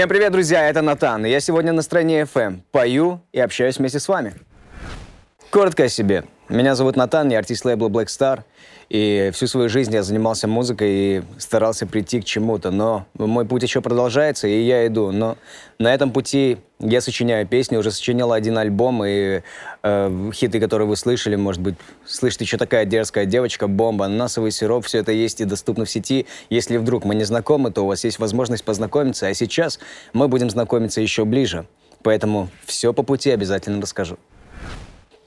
Всем привет, друзья, это Натан. и Я сегодня на стране FM. Пою и общаюсь вместе с вами. Коротко о себе. Меня зовут Натан, я артист лейбла Black Star. И всю свою жизнь я занимался музыкой и старался прийти к чему-то. Но мой путь еще продолжается, и я иду. Но на этом пути я сочиняю песни, уже сочинял один альбом, и э, хиты, которые вы слышали, может быть, слышите еще такая дерзкая девочка, бомба, ананасовый сироп, все это есть и доступно в сети. Если вдруг мы не знакомы, то у вас есть возможность познакомиться, а сейчас мы будем знакомиться еще ближе. Поэтому все по пути обязательно расскажу.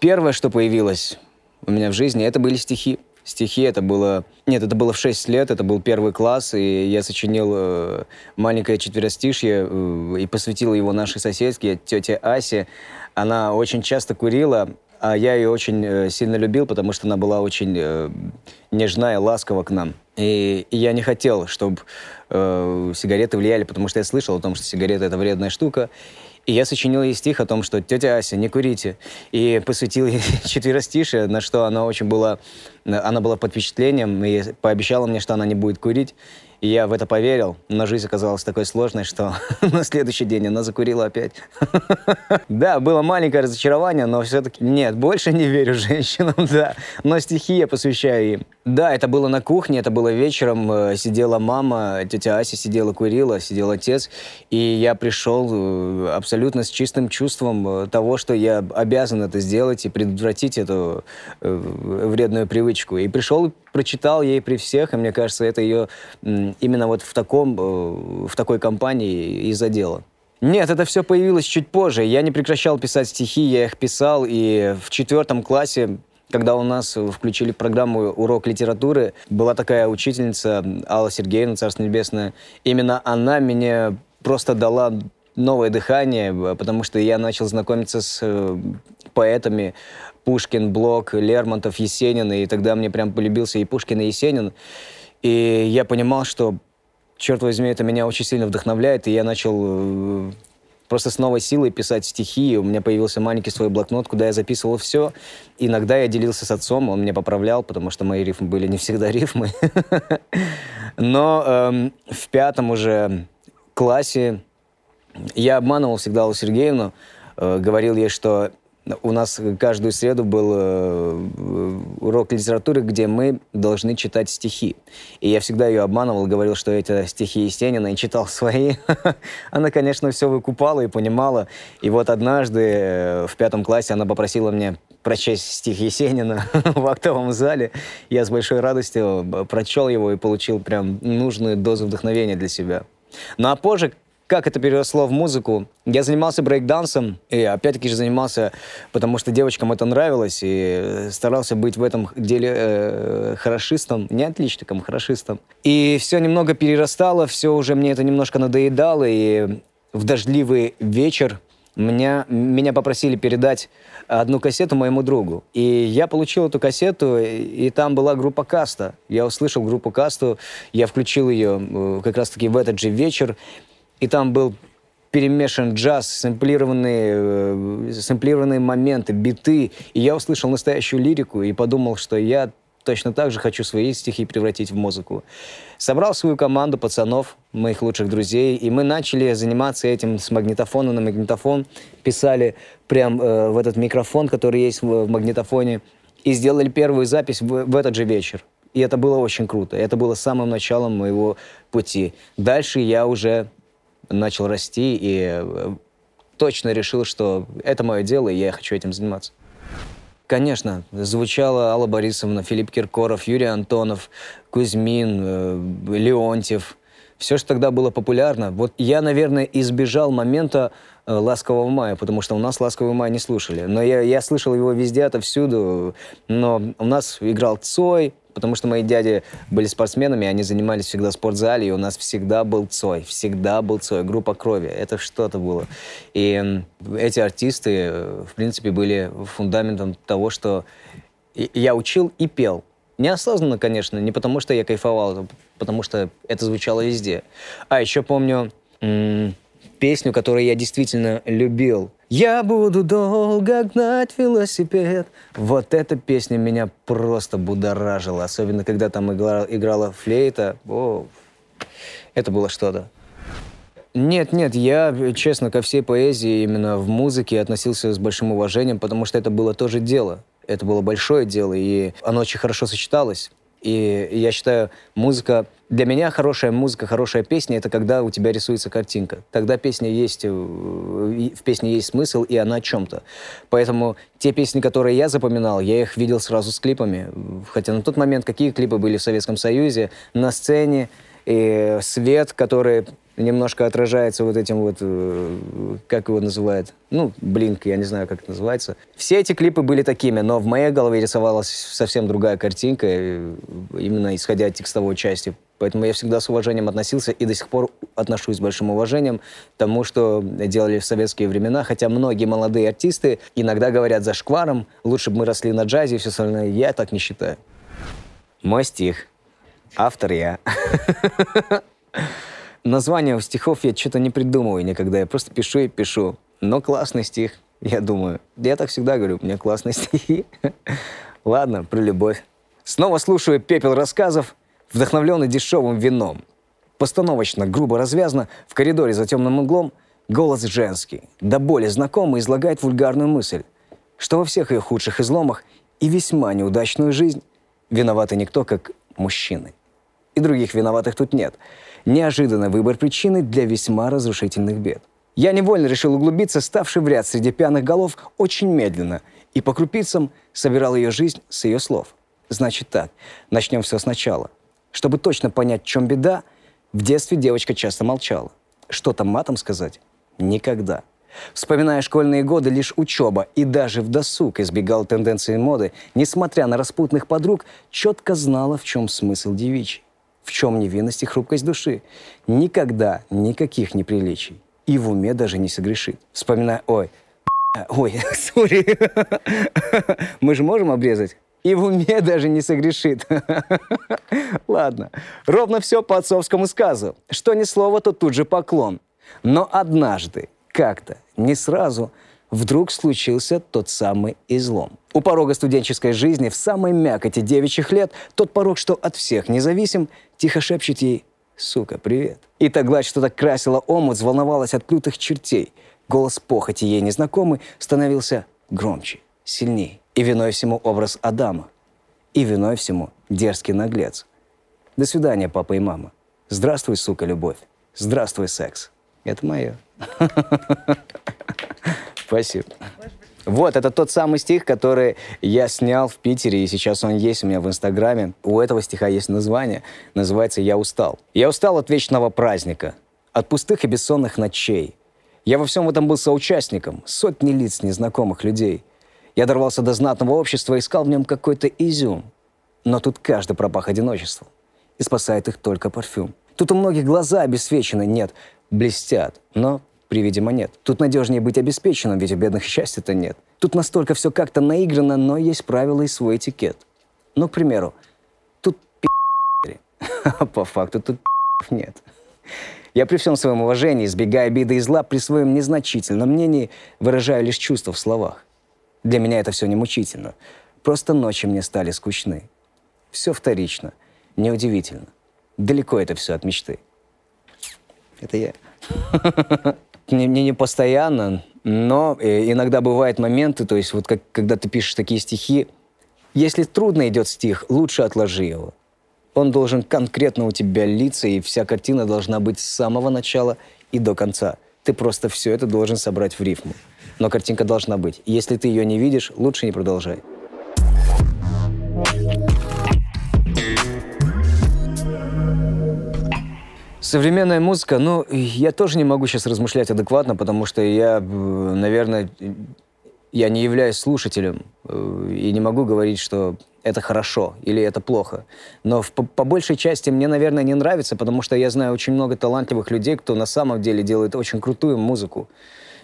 Первое, что появилось у меня в жизни, это были стихи стихи. Это было... Нет, это было в 6 лет, это был первый класс, и я сочинил э, маленькое четверостишье э, и посвятил его нашей соседке, тете Асе. Она очень часто курила, а я ее очень э, сильно любил, потому что она была очень э, нежная, ласкова к нам. И, и я не хотел, чтобы э, сигареты влияли, потому что я слышал о том, что сигареты — это вредная штука. И я сочинил ей стих о том, что «Тетя Ася, не курите». И посвятил ей четверостишие, на что она очень была... Она была под впечатлением и пообещала мне, что она не будет курить. И я в это поверил, но жизнь оказалась такой сложной, что на следующий день она закурила опять. Да, было маленькое разочарование, но все-таки нет, больше не верю женщинам, да. Но стихи я посвящаю им. Да, это было на кухне, это было вечером. Э, сидела мама, тетя Ася сидела, курила, сидел отец. И я пришел э, абсолютно с чистым чувством э, того, что я обязан это сделать и предотвратить эту вредную привычку. И пришел, прочитал ей при всех, и мне кажется, это ее именно вот в, таком, в такой компании и задело. Нет, это все появилось чуть позже. Я не прекращал писать стихи, я их писал, и в четвертом классе когда у нас включили программу «Урок литературы», была такая учительница Алла Сергеевна, Царство Небесное. Именно она мне просто дала новое дыхание, потому что я начал знакомиться с э, поэтами Пушкин, Блок, Лермонтов, Есенин, и тогда мне прям полюбился и Пушкин, и Есенин. И я понимал, что, черт возьми, это меня очень сильно вдохновляет, и я начал э, просто с новой силой писать стихи. У меня появился маленький свой блокнот, куда я записывал все. Иногда я делился с отцом, он меня поправлял, потому что мои рифмы были не всегда рифмы. Но эм, в пятом уже классе я обманывал всегда Аллу Сергеевну, э, говорил ей, что у нас каждую среду был э, урок литературы, где мы должны читать стихи. И я всегда ее обманывал, говорил, что это стихи Есенина, и читал свои. она, конечно, все выкупала и понимала. И вот однажды э, в пятом классе она попросила мне прочесть стих Есенина в актовом зале. Я с большой радостью э, прочел его и получил прям нужную дозу вдохновения для себя. Ну а позже, как это переросло в музыку. Я занимался брейкдансом, и опять-таки же занимался, потому что девочкам это нравилось, и старался быть в этом деле э, хорошистом, не отличником, хорошистом. И все немного перерастало, все уже мне это немножко надоедало, и в дождливый вечер меня, меня попросили передать одну кассету моему другу. И я получил эту кассету, и там была группа Каста. Я услышал группу Касту, я включил ее э, как раз-таки в этот же вечер, и там был перемешан джаз, сэмплированные, э, сэмплированные моменты, биты. И я услышал настоящую лирику и подумал, что я точно так же хочу свои стихи превратить в музыку. Собрал свою команду пацанов, моих лучших друзей, и мы начали заниматься этим с магнитофона на магнитофон. Писали прям э, в этот микрофон, который есть в, в магнитофоне, и сделали первую запись в, в этот же вечер. И это было очень круто. Это было самым началом моего пути. Дальше я уже начал расти и э, точно решил, что это мое дело, и я хочу этим заниматься. Конечно, звучала Алла Борисовна, Филипп Киркоров, Юрий Антонов, Кузьмин, э, Леонтьев. Все, что тогда было популярно. Вот я, наверное, избежал момента э, «Ласкового мая», потому что у нас «Ласковый май» не слушали. Но я, я слышал его везде, отовсюду. Но у нас играл Цой, потому что мои дяди были спортсменами, они занимались всегда в спортзале, и у нас всегда был Цой, всегда был Цой, группа крови, это что-то было. И эти артисты, в принципе, были фундаментом того, что я учил и пел. Неосознанно, конечно, не потому что я кайфовал, а потому что это звучало везде. А еще помню песню, которую я действительно любил – я буду долго гнать велосипед. Вот эта песня меня просто будоражила. Особенно, когда там играла, играла флейта. О, это было что-то. Нет, нет, я, честно, ко всей поэзии именно в музыке относился с большим уважением, потому что это было тоже дело. Это было большое дело, и оно очень хорошо сочеталось. И я считаю, музыка... Для меня хорошая музыка, хорошая песня — это когда у тебя рисуется картинка. Тогда песня есть... Э, в песне есть смысл, и она о чем-то. Поэтому те песни, которые я запоминал, я их видел сразу с клипами. Хотя на тот момент какие клипы были в Советском Союзе? На сцене, и свет, который немножко отражается вот этим вот, э, как его называют, ну, блинк, я не знаю, как это называется. Все эти клипы были такими, но в моей голове рисовалась совсем другая картинка, э, именно исходя от текстовой части. Поэтому я всегда с уважением относился и до сих пор отношусь с большим уважением к тому, что делали в советские времена. Хотя многие молодые артисты иногда говорят за шкваром, лучше бы мы росли на джазе и все остальное. Я так не считаю. Мой стих. Автор я. Названия стихов я что-то не придумываю никогда. Я просто пишу и пишу. Но классный стих, я думаю. Я так всегда говорю, у меня классные стихи. Ладно, про любовь. Снова слушаю пепел рассказов, вдохновленный дешевым вином. Постановочно, грубо развязно, в коридоре за темным углом голос женский, до боли знакомый, излагает вульгарную мысль, что во всех ее худших изломах и весьма неудачную жизнь виноваты никто, как мужчины. И других виноватых тут нет – Неожиданный выбор причины для весьма разрушительных бед. Я невольно решил углубиться, ставший в ряд среди пьяных голов очень медленно, и по крупицам собирал ее жизнь с ее слов. Значит так, начнем все сначала. Чтобы точно понять, в чем беда, в детстве девочка часто молчала. Что там матом сказать? Никогда. Вспоминая школьные годы, лишь учеба и даже в досуг избегал тенденции моды, несмотря на распутных подруг, четко знала, в чем смысл девичий. В чем невинность и хрупкость души? Никогда никаких неприличий. И в уме даже не согрешит. Вспоминая, ой, ой, сори, мы же можем обрезать? И в уме даже не согрешит. Ладно, ровно все по отцовскому сказу. Что ни слово, то тут же поклон. Но однажды, как-то, не сразу, вдруг случился тот самый излом. У порога студенческой жизни в самой мякоти девичьих лет тот порог, что от всех независим, тихо шепчет ей «Сука, привет». И та гладь, что так красила омут, взволновалась от плютых чертей. Голос похоти ей незнакомый становился громче, сильней. И виной всему образ Адама. И виной всему дерзкий наглец. До свидания, папа и мама. Здравствуй, сука, любовь. Здравствуй, секс. Это мое. Спасибо. Вот, это тот самый стих, который я снял в Питере, и сейчас он есть у меня в Инстаграме. У этого стиха есть название, называется «Я устал». Я устал от вечного праздника, от пустых и бессонных ночей. Я во всем этом был соучастником, сотни лиц незнакомых людей. Я дорвался до знатного общества, искал в нем какой-то изюм. Но тут каждый пропах одиночеством. И спасает их только парфюм. Тут у многих глаза обесвечены, нет, блестят, но при виде монет. Тут надежнее быть обеспеченным, ведь у бедных счастья-то нет. Тут настолько все как-то наиграно, но есть правила и свой этикет. Ну, к примеру, тут пи***ри, а по факту тут нет. Я при всем своем уважении, избегая обиды и зла, при своем незначительном мнении выражаю лишь чувства в словах. Для меня это все не мучительно. Просто ночи мне стали скучны. Все вторично. Неудивительно. Далеко это все от мечты. Это я. не, не, не постоянно, но э, иногда бывают моменты, то есть вот как, когда ты пишешь такие стихи, если трудно идет стих, лучше отложи его. Он должен конкретно у тебя литься, и вся картина должна быть с самого начала и до конца. Ты просто все это должен собрать в рифму. Но картинка должна быть. Если ты ее не видишь, лучше не продолжай. Современная музыка, ну, я тоже не могу сейчас размышлять адекватно, потому что я, наверное, я не являюсь слушателем э, и не могу говорить, что это хорошо или это плохо. Но в, по, по большей части мне, наверное, не нравится, потому что я знаю очень много талантливых людей, кто на самом деле делает очень крутую музыку.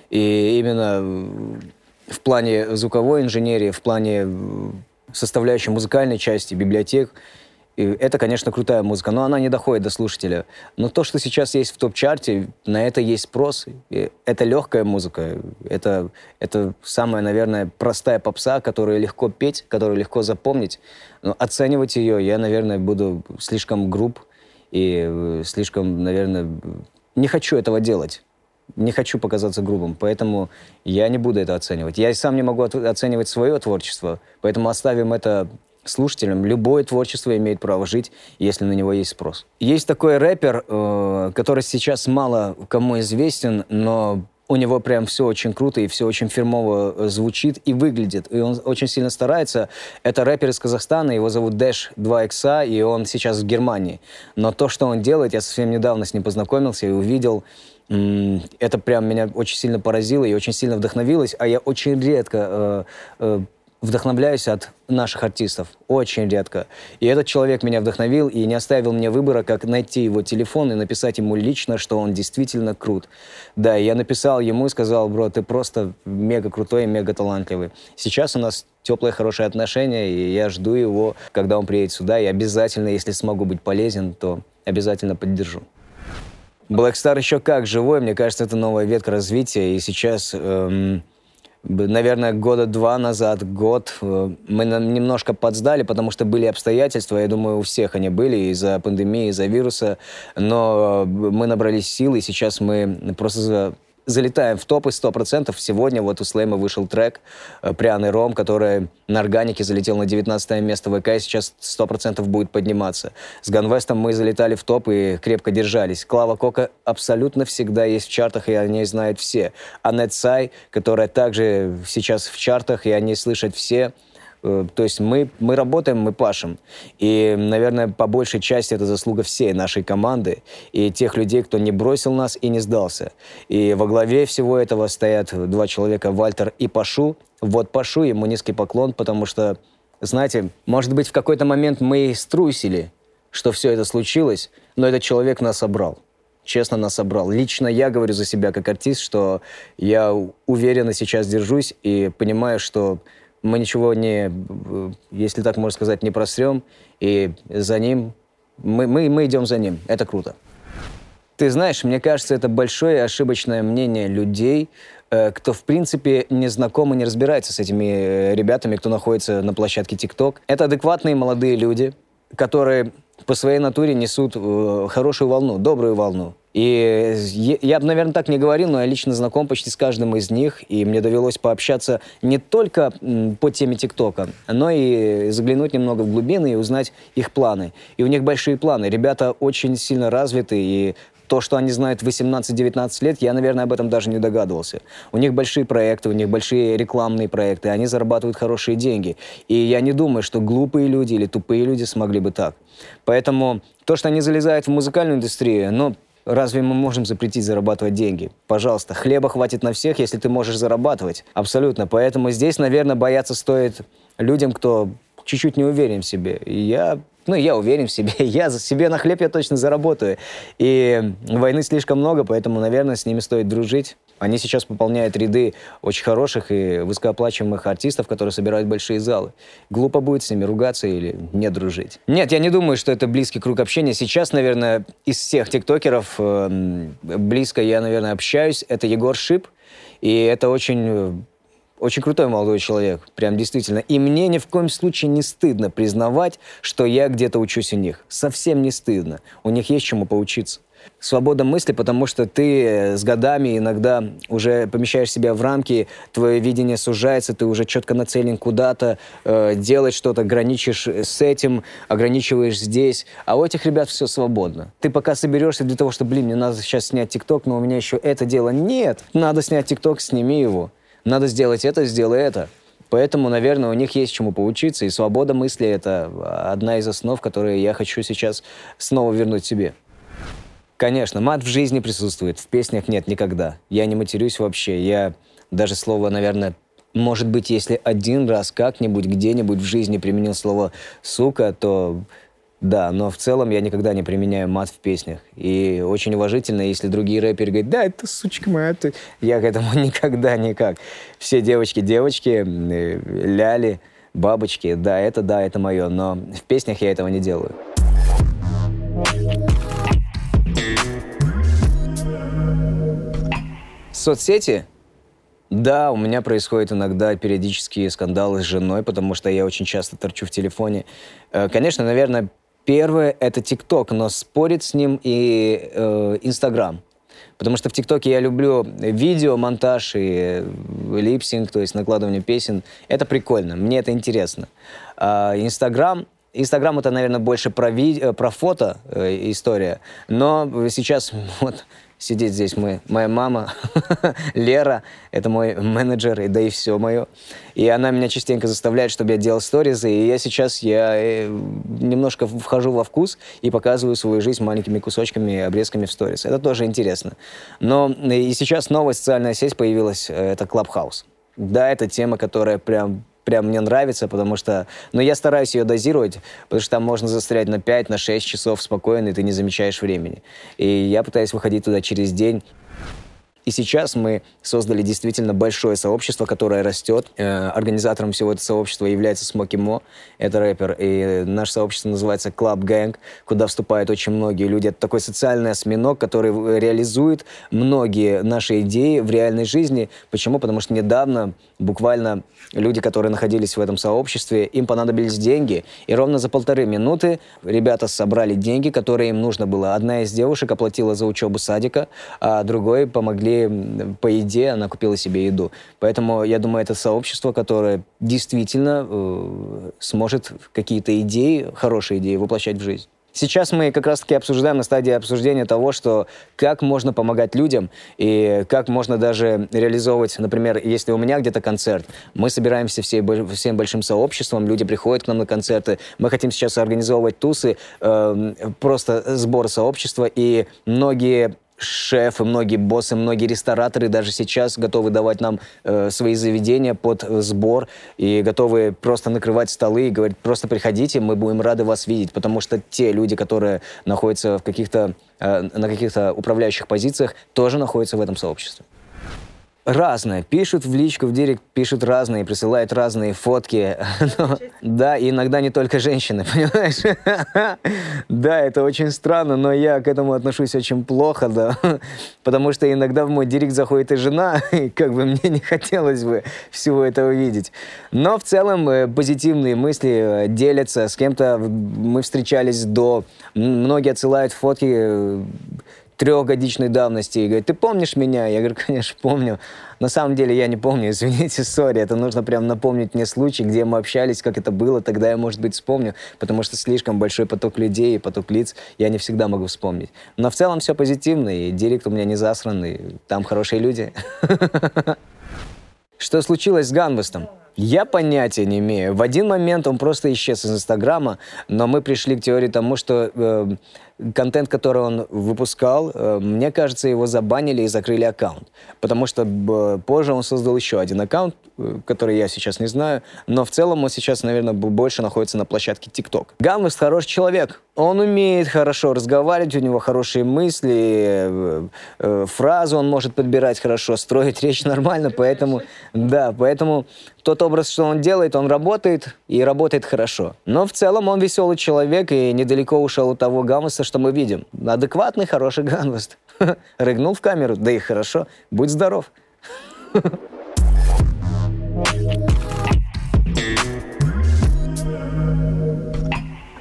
И именно в плане звуковой инженерии, в плане составляющей музыкальной части, библиотек – и это, конечно, крутая музыка, но она не доходит до слушателя. Но то, что сейчас есть в топ-чарте, на это есть спрос. И это легкая музыка. Это, это самая, наверное, простая попса, которую легко петь, которую легко запомнить. Но оценивать ее я, наверное, буду слишком груб и э, слишком, наверное, не хочу этого делать. Не хочу показаться грубым, поэтому я не буду это оценивать. Я и сам не могу оценивать свое творчество, поэтому оставим это слушателям. Любое творчество имеет право жить, если на него есть спрос. Есть такой рэпер, э, который сейчас мало кому известен, но у него прям все очень круто и все очень фирмово э, звучит и выглядит. И он очень сильно старается. Это рэпер из Казахстана, его зовут Dash 2X, и он сейчас в Германии. Но то, что он делает, я совсем недавно с ним познакомился и увидел, это прям меня очень сильно поразило и очень сильно вдохновилось. А я очень редко э, э, вдохновляюсь от наших артистов. Очень редко. И этот человек меня вдохновил и не оставил мне выбора, как найти его телефон и написать ему лично, что он действительно крут. Да, я написал ему и сказал, бро, ты просто мега крутой и мега талантливый. Сейчас у нас теплые, хорошие отношения, и я жду его, когда он приедет сюда, и обязательно, если смогу быть полезен, то обязательно поддержу. Black Star еще как живой, мне кажется, это новая ветка развития, и сейчас... Эм, наверное, года два назад, год, э, мы немножко подсдали, потому что были обстоятельства, я думаю, у всех они были, из-за пандемии, из-за вируса, но э, мы набрались сил, и сейчас мы просто залетаем в топы 100%. Сегодня вот у Слейма вышел трек э, «Пряный ром», который на органике залетел на 19 место ВК и сейчас 100% будет подниматься. С Ганвестом мы залетали в топ и крепко держались. Клава Кока абсолютно всегда есть в чартах, и о ней знают все. Анет Сай, которая также сейчас в чартах, и о ней слышат все – то есть мы, мы работаем, мы пашем. И, наверное, по большей части это заслуга всей нашей команды и тех людей, кто не бросил нас и не сдался. И во главе всего этого стоят два человека, Вальтер и Пашу. Вот Пашу, ему низкий поклон, потому что, знаете, может быть, в какой-то момент мы струсили, что все это случилось, но этот человек нас собрал честно нас собрал. Лично я говорю за себя как артист, что я уверенно сейчас держусь и понимаю, что мы ничего не, если так можно сказать, не просрем, и за ним, мы, мы, мы идем за ним. Это круто. Ты знаешь, мне кажется, это большое ошибочное мнение людей, э, кто, в принципе, не знаком и не разбирается с этими э, ребятами, кто находится на площадке TikTok. Это адекватные молодые люди, которые по своей натуре несут э, хорошую волну, добрую волну. И я наверное, так не говорил, но я лично знаком почти с каждым из них, и мне довелось пообщаться не только по теме ТикТока, но и заглянуть немного в глубины и узнать их планы. И у них большие планы. Ребята очень сильно развиты, и то, что они знают 18-19 лет, я, наверное, об этом даже не догадывался. У них большие проекты, у них большие рекламные проекты, они зарабатывают хорошие деньги. И я не думаю, что глупые люди или тупые люди смогли бы так. Поэтому то, что они залезают в музыкальную индустрию, ну, Разве мы можем запретить зарабатывать деньги? Пожалуйста, хлеба хватит на всех, если ты можешь зарабатывать. Абсолютно. Поэтому здесь, наверное, бояться стоит людям, кто чуть-чуть не уверен в себе. И я ну, я уверен в себе. Я за себе на хлеб я точно заработаю. И войны слишком много, поэтому, наверное, с ними стоит дружить. Они сейчас пополняют ряды очень хороших и высокооплачиваемых артистов, которые собирают большие залы. Глупо будет с ними ругаться или не дружить. Нет, я не думаю, что это близкий круг общения. Сейчас, наверное, из всех тиктокеров э, близко я, наверное, общаюсь. Это Егор Шип. И это очень очень крутой молодой человек, прям действительно. И мне ни в коем случае не стыдно признавать, что я где-то учусь у них. Совсем не стыдно. У них есть чему поучиться. Свобода мысли, потому что ты э, с годами иногда уже помещаешь себя в рамки, твое видение сужается, ты уже четко нацелен куда-то, э, делать что-то, граничишь с этим, ограничиваешь здесь. А у этих ребят все свободно. Ты пока соберешься для того, что, блин, мне надо сейчас снять ТикТок, но у меня еще это дело. Нет, надо снять ТикТок, сними его. Надо сделать это, сделай это. Поэтому, наверное, у них есть чему поучиться, и свобода мысли — это одна из основ, которые я хочу сейчас снова вернуть себе. Конечно, мат в жизни присутствует, в песнях нет никогда. Я не матерюсь вообще. Я даже слово, наверное, может быть, если один раз как-нибудь где-нибудь в жизни применил слово «сука», то да, но в целом я никогда не применяю мат в песнях. И очень уважительно, если другие рэперы говорят, да, это сучка моя, ты... я к этому никогда никак. Все девочки, девочки, э, ляли, бабочки, да, это да, это мое, но в песнях я этого не делаю. Соцсети? Да, у меня происходят иногда периодические скандалы с женой, потому что я очень часто торчу в телефоне. Э, конечно, наверное, первое — это ТикТок, но спорит с ним и э, Инстаграм. Потому что в ТикТоке я люблю видео, монтаж и липсинг, то есть накладывание песен. Это прикольно, мне это интересно. А Инстаграм Инстаграм это, наверное, больше про, ви... Э, про фото э, история. Но сейчас вот сидит здесь мы, моя мама, Лера, это мой менеджер, и да и все мое. И она меня частенько заставляет, чтобы я делал сторизы, и я сейчас я э, немножко вхожу во вкус и показываю свою жизнь маленькими кусочками, обрезками в сторис. Это тоже интересно. Но и сейчас новая социальная сеть появилась, э, это Clubhouse. Да, это тема, которая прям прям мне нравится, потому что... Но я стараюсь ее дозировать, потому что там можно застрять на 5, на 6 часов спокойно, и ты не замечаешь времени. И я пытаюсь выходить туда через день. И сейчас мы создали действительно большое сообщество, которое растет. Э, организатором всего этого сообщества является Смоки Мо, это рэпер. И наше сообщество называется Club Gang, куда вступают очень многие люди. Это такой социальный осьминог, который реализует многие наши идеи в реальной жизни. Почему? Потому что недавно буквально люди, которые находились в этом сообществе, им понадобились деньги. И ровно за полторы минуты ребята собрали деньги, которые им нужно было. Одна из девушек оплатила за учебу садика, а другой помогли по еде, она купила себе еду. Поэтому я думаю, это сообщество, которое действительно э, сможет какие-то идеи, хорошие идеи воплощать в жизнь. Сейчас мы как раз-таки обсуждаем на стадии обсуждения того, что как можно помогать людям и как можно даже реализовывать, например, если у меня где-то концерт, мы собираемся все, всем большим сообществом, люди приходят к нам на концерты, мы хотим сейчас организовывать тусы, э, просто сбор сообщества, и многие шефы, многие боссы, многие рестораторы даже сейчас готовы давать нам э, свои заведения под сбор и готовы просто накрывать столы и говорить, просто приходите, мы будем рады вас видеть, потому что те люди, которые находятся в каких-то, э, на каких-то управляющих позициях, тоже находятся в этом сообществе разное. Пишут в личку, в директ, пишут разные, присылают разные фотки. да, и иногда не только женщины, понимаешь? да, это очень странно, но я к этому отношусь очень плохо, да. Потому что иногда в мой директ заходит и жена, и как бы мне не хотелось бы всего этого видеть. Но в целом э, позитивные мысли э, делятся. С кем-то мы встречались до... Многие отсылают фотки э, трехгодичной давности и говорит, ты помнишь меня? Я говорю, конечно, помню. На самом деле я не помню, извините, сори, это нужно прям напомнить мне случай, где мы общались, как это было, тогда я, может быть, вспомню, потому что слишком большой поток людей и поток лиц я не всегда могу вспомнить. Но в целом все позитивно, и директ у меня не засранный, там хорошие люди. Что случилось с Ганвестом? Я понятия не имею. В один момент он просто исчез из Инстаграма, но мы пришли к теории тому, что э, контент, который он выпускал, э, мне кажется, его забанили и закрыли аккаунт. Потому что позже он создал еще один аккаунт, э, который я сейчас не знаю, но в целом он сейчас, наверное, больше находится на площадке TikTok. Гамвест хороший человек. Он умеет хорошо разговаривать, у него хорошие мысли, э, фразу он может подбирать хорошо, строить речь нормально, поэтому, да, поэтому тот образ, что он делает, он работает и работает хорошо. Но в целом он веселый человек и недалеко ушел от того Гамвеста, что мы видим. Адекватный, хороший Ганвест. Рыгнул в камеру, да и хорошо. Будь здоров.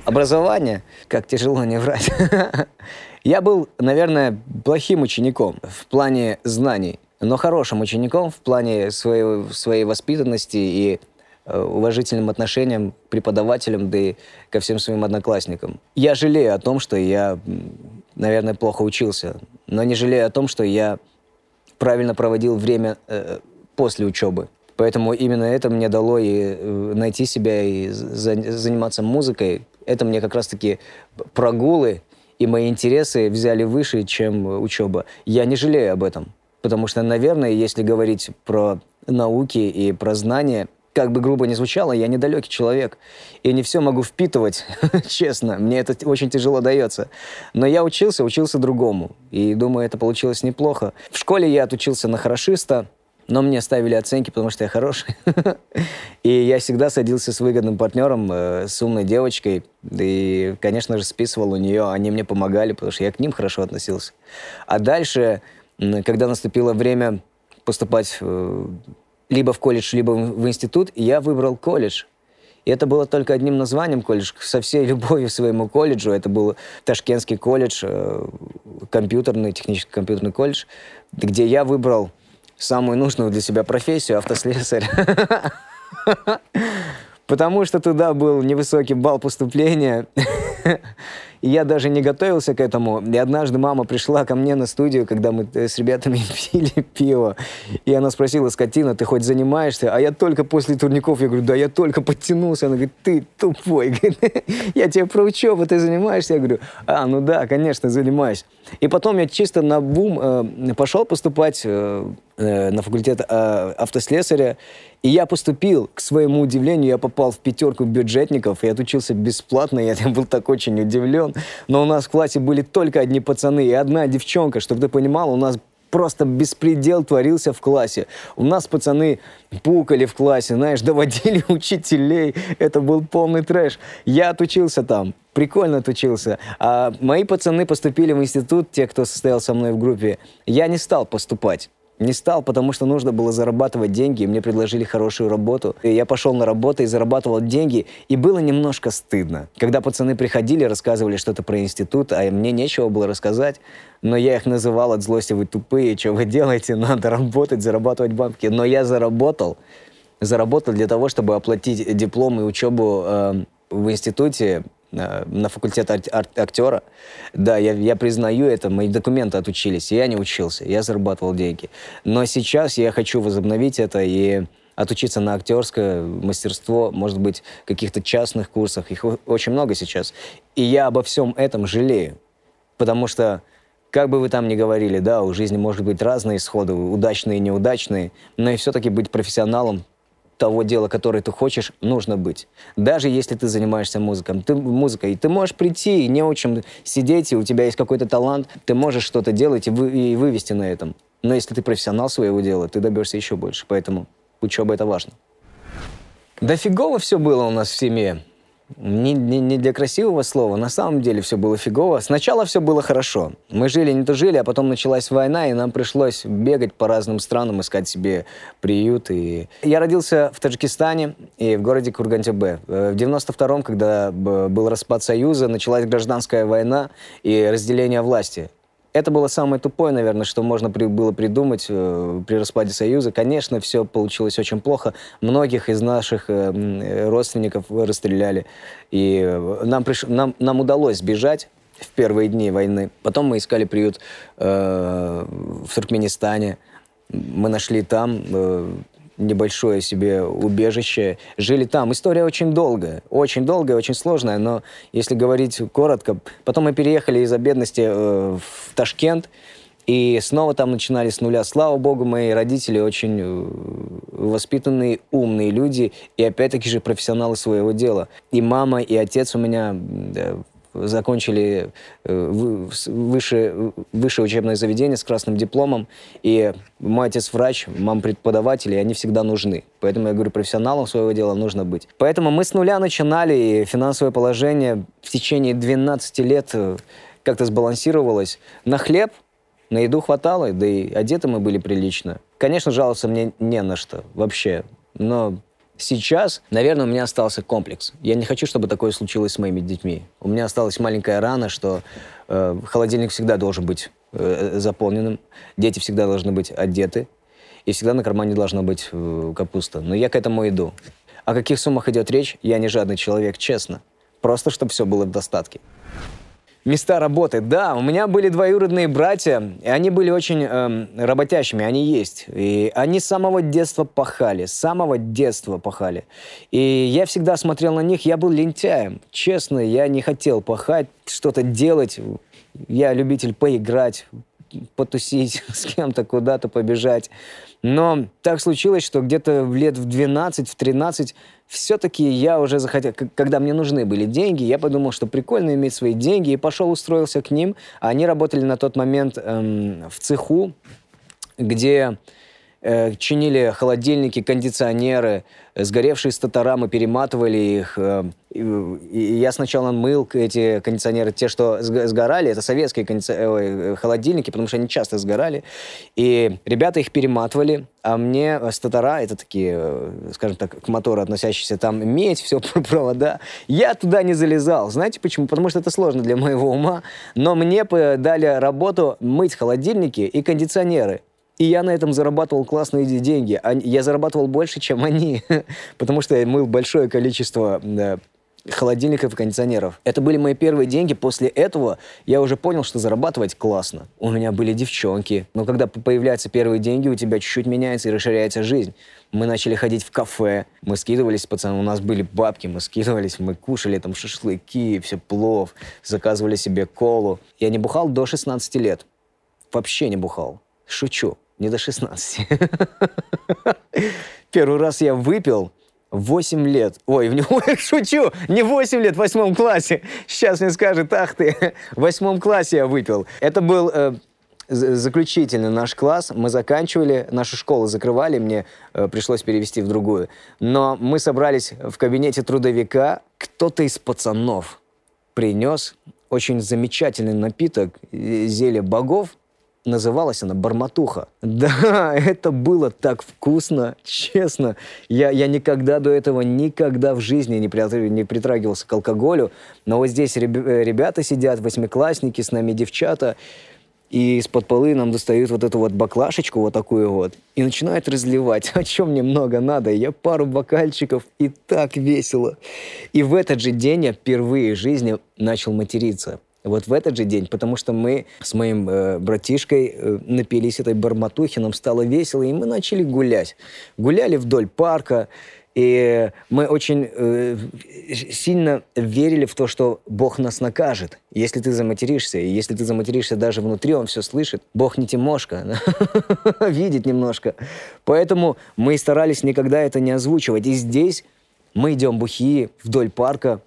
Образование, как тяжело не врать. Я был, наверное, плохим учеником в плане знаний, но хорошим учеником в плане своей, своей воспитанности и Э, уважительным отношениям к преподавателям, да и ко всем своим одноклассникам. Я жалею о том, что я, наверное, плохо учился, но не жалею о том, что я правильно проводил время э, после учебы. Поэтому именно это мне дало и э, найти себя, и за, заниматься музыкой. Это мне как раз-таки прогулы и мои интересы взяли выше, чем учеба. Я не жалею об этом. Потому что, наверное, если говорить про науки и про знания, как бы грубо ни звучало, я недалекий человек. И не все могу впитывать, честно. Мне это очень тяжело дается. Но я учился, учился другому. И думаю, это получилось неплохо. В школе я отучился на хорошиста, но мне ставили оценки, потому что я хороший. И я всегда садился с выгодным партнером, э, с умной девочкой. И, конечно же, списывал у нее. Они мне помогали, потому что я к ним хорошо относился. А дальше, когда наступило время поступать либо в колледж, либо в институт, я выбрал колледж. И это было только одним названием колледж, со всей любовью к своему колледжу. Это был Ташкентский колледж, э, компьютерный, технический компьютерный колледж, где я выбрал самую нужную для себя профессию — автослесарь. Потому что туда был невысокий балл поступления. И я даже не готовился к этому. И однажды мама пришла ко мне на студию, когда мы э, с ребятами пили пиво. И она спросила, скотина, ты хоть занимаешься? А я только после турников, я говорю, да я только подтянулся. Она говорит, ты тупой. Я тебе про учебу, ты занимаешься? Я говорю, а, ну да, конечно, занимаюсь. И потом я чисто на бум э, пошел поступать э, э, на факультет э, автослесаря. И я поступил, к своему удивлению, я попал в пятерку бюджетников и отучился бесплатно. Я был так очень удивлен. Но у нас в классе были только одни пацаны и одна девчонка. Чтобы ты понимал, у нас просто беспредел творился в классе. У нас пацаны пукали в классе, знаешь, доводили учителей. Это был полный трэш. Я отучился там, прикольно отучился. А мои пацаны поступили в институт, те, кто состоял со мной в группе. Я не стал поступать. Не стал, потому что нужно было зарабатывать деньги, и мне предложили хорошую работу. И я пошел на работу и зарабатывал деньги, и было немножко стыдно. Когда пацаны приходили, рассказывали что-то про институт, а мне нечего было рассказать, но я их называл от злости, вы тупые, что вы делаете, надо работать, зарабатывать бабки. Но я заработал, заработал для того, чтобы оплатить диплом и учебу э, в институте, на факультет актера. Да, я, я признаю это, мои документы отучились, я не учился, я зарабатывал деньги. Но сейчас я хочу возобновить это и отучиться на актерское мастерство, может быть, каких-то частных курсах. Их очень много сейчас. И я обо всем этом жалею. Потому что, как бы вы там ни говорили, да, у жизни может быть разные исходы, удачные и неудачные, но и все-таки быть профессионалом того дела, которое ты хочешь, нужно быть. Даже если ты занимаешься музыкой. Ты, музыкой. Ты можешь прийти и не очень сидеть, и у тебя есть какой-то талант, ты можешь что-то делать и, вы, и вывести на этом. Но если ты профессионал своего дела, ты добьешься еще больше. Поэтому учеба — это важно. Да фигово все было у нас в семье. Не, не, не для красивого слова, на самом деле все было фигово. Сначала все было хорошо. Мы жили, не то жили, а потом началась война, и нам пришлось бегать по разным странам, искать себе приют. И... Я родился в Таджикистане и в городе Кургантебе. Э, в 92-м, когда был распад Союза, началась гражданская война и разделение власти. Это было самое тупое, наверное, что можно при, было придумать э, при распаде Союза. Конечно, все получилось очень плохо. Многих из наших э, родственников расстреляли. И э, нам, приш... нам, нам удалось сбежать в первые дни войны. Потом мы искали приют э, в Туркменистане. Мы нашли там э, небольшое себе убежище, жили там. История очень долгая, очень долгая, очень сложная, но если говорить коротко, потом мы переехали из-за бедности э, в Ташкент, и снова там начинали с нуля. Слава богу, мои родители очень э, воспитанные, умные люди, и опять-таки же профессионалы своего дела. И мама, и отец у меня закончили э, высшее, высшее учебное заведение с красным дипломом, и мой отец врач, мама преподаватель, и они всегда нужны. Поэтому я говорю, профессионалом своего дела нужно быть. Поэтому мы с нуля начинали, и финансовое положение в течение 12 лет э, как-то сбалансировалось. На хлеб, на еду хватало, да и одеты мы были прилично. Конечно, жаловаться мне не на что вообще, но Сейчас, наверное, у меня остался комплекс. Я не хочу, чтобы такое случилось с моими детьми. У меня осталась маленькая рана, что э, холодильник всегда должен быть э, заполненным, дети всегда должны быть одеты, и всегда на кармане должна быть э, капуста. Но я к этому иду. О каких суммах идет речь, я не жадный человек, честно. Просто, чтобы все было в достатке. Места работы. Да, у меня были двоюродные братья, и они были очень эм, работящими, они есть. И они с самого детства пахали, с самого детства пахали. И я всегда смотрел на них, я был лентяем. Честно, я не хотел пахать, что-то делать. Я любитель поиграть, потусить с кем-то, куда-то побежать. Но так случилось, что где-то в лет в 12, в 13 все-таки я уже захотел, когда мне нужны были деньги, я подумал, что прикольно иметь свои деньги, и пошел устроился к ним. Они работали на тот момент эм, в цеху, где чинили холодильники, кондиционеры, сгоревшие статора, мы перематывали их. Э, и, я сначала мыл эти кондиционеры, те, что сгорали, это советские кондици... Холодильники, потому что они часто сгорали. И ребята их перематывали, а мне статора, это такие, э, скажем так, к мотору относящиеся, там медь, все провода. Я туда не залезал. Знаете почему? Потому что это сложно для моего ума. Но мне дали работу мыть холодильники и кондиционеры. И я на этом зарабатывал классные деньги. Я зарабатывал больше, чем они, потому что я мыл большое количество холодильников и кондиционеров. Это были мои первые деньги. После этого я уже понял, что зарабатывать классно. У меня были девчонки. Но когда появляются первые деньги, у тебя чуть-чуть меняется и расширяется жизнь. Мы начали ходить в кафе, мы скидывались, пацаны, у нас были бабки, мы скидывались, мы кушали там шашлыки, все плов, заказывали себе колу. Я не бухал до 16 лет. Вообще не бухал. Шучу не до 16. Первый раз я выпил 8 лет. Ой, в него шучу, не 8 лет, в восьмом классе. Сейчас мне скажет, ах ты, в восьмом классе я выпил. Это был э, заключительный наш класс. Мы заканчивали, нашу школу закрывали, мне э, пришлось перевести в другую. Но мы собрались в кабинете трудовика. Кто-то из пацанов принес очень замечательный напиток, э, зелье богов, Называлась она «Барматуха». Да, это было так вкусно, честно. Я, я никогда до этого, никогда в жизни не, при, не притрагивался к алкоголю. Но вот здесь реб, э, ребята сидят, восьмиклассники, с нами девчата, и из-под полы нам достают вот эту вот баклашечку, вот такую вот, и начинают разливать. О чем мне много надо? Я пару бокальчиков, и так весело. И в этот же день я впервые в жизни начал материться вот в этот же день, потому что мы с моим э, братишкой э, напились этой барматухи, нам стало весело, и мы начали гулять. Гуляли вдоль парка, и мы очень э, сильно верили в то, что Бог нас накажет, если ты заматеришься. И если ты заматеришься даже внутри, Он все слышит. Бог не Тимошка, видит немножко. Поэтому мы старались никогда это не озвучивать. И здесь мы идем бухие вдоль парка,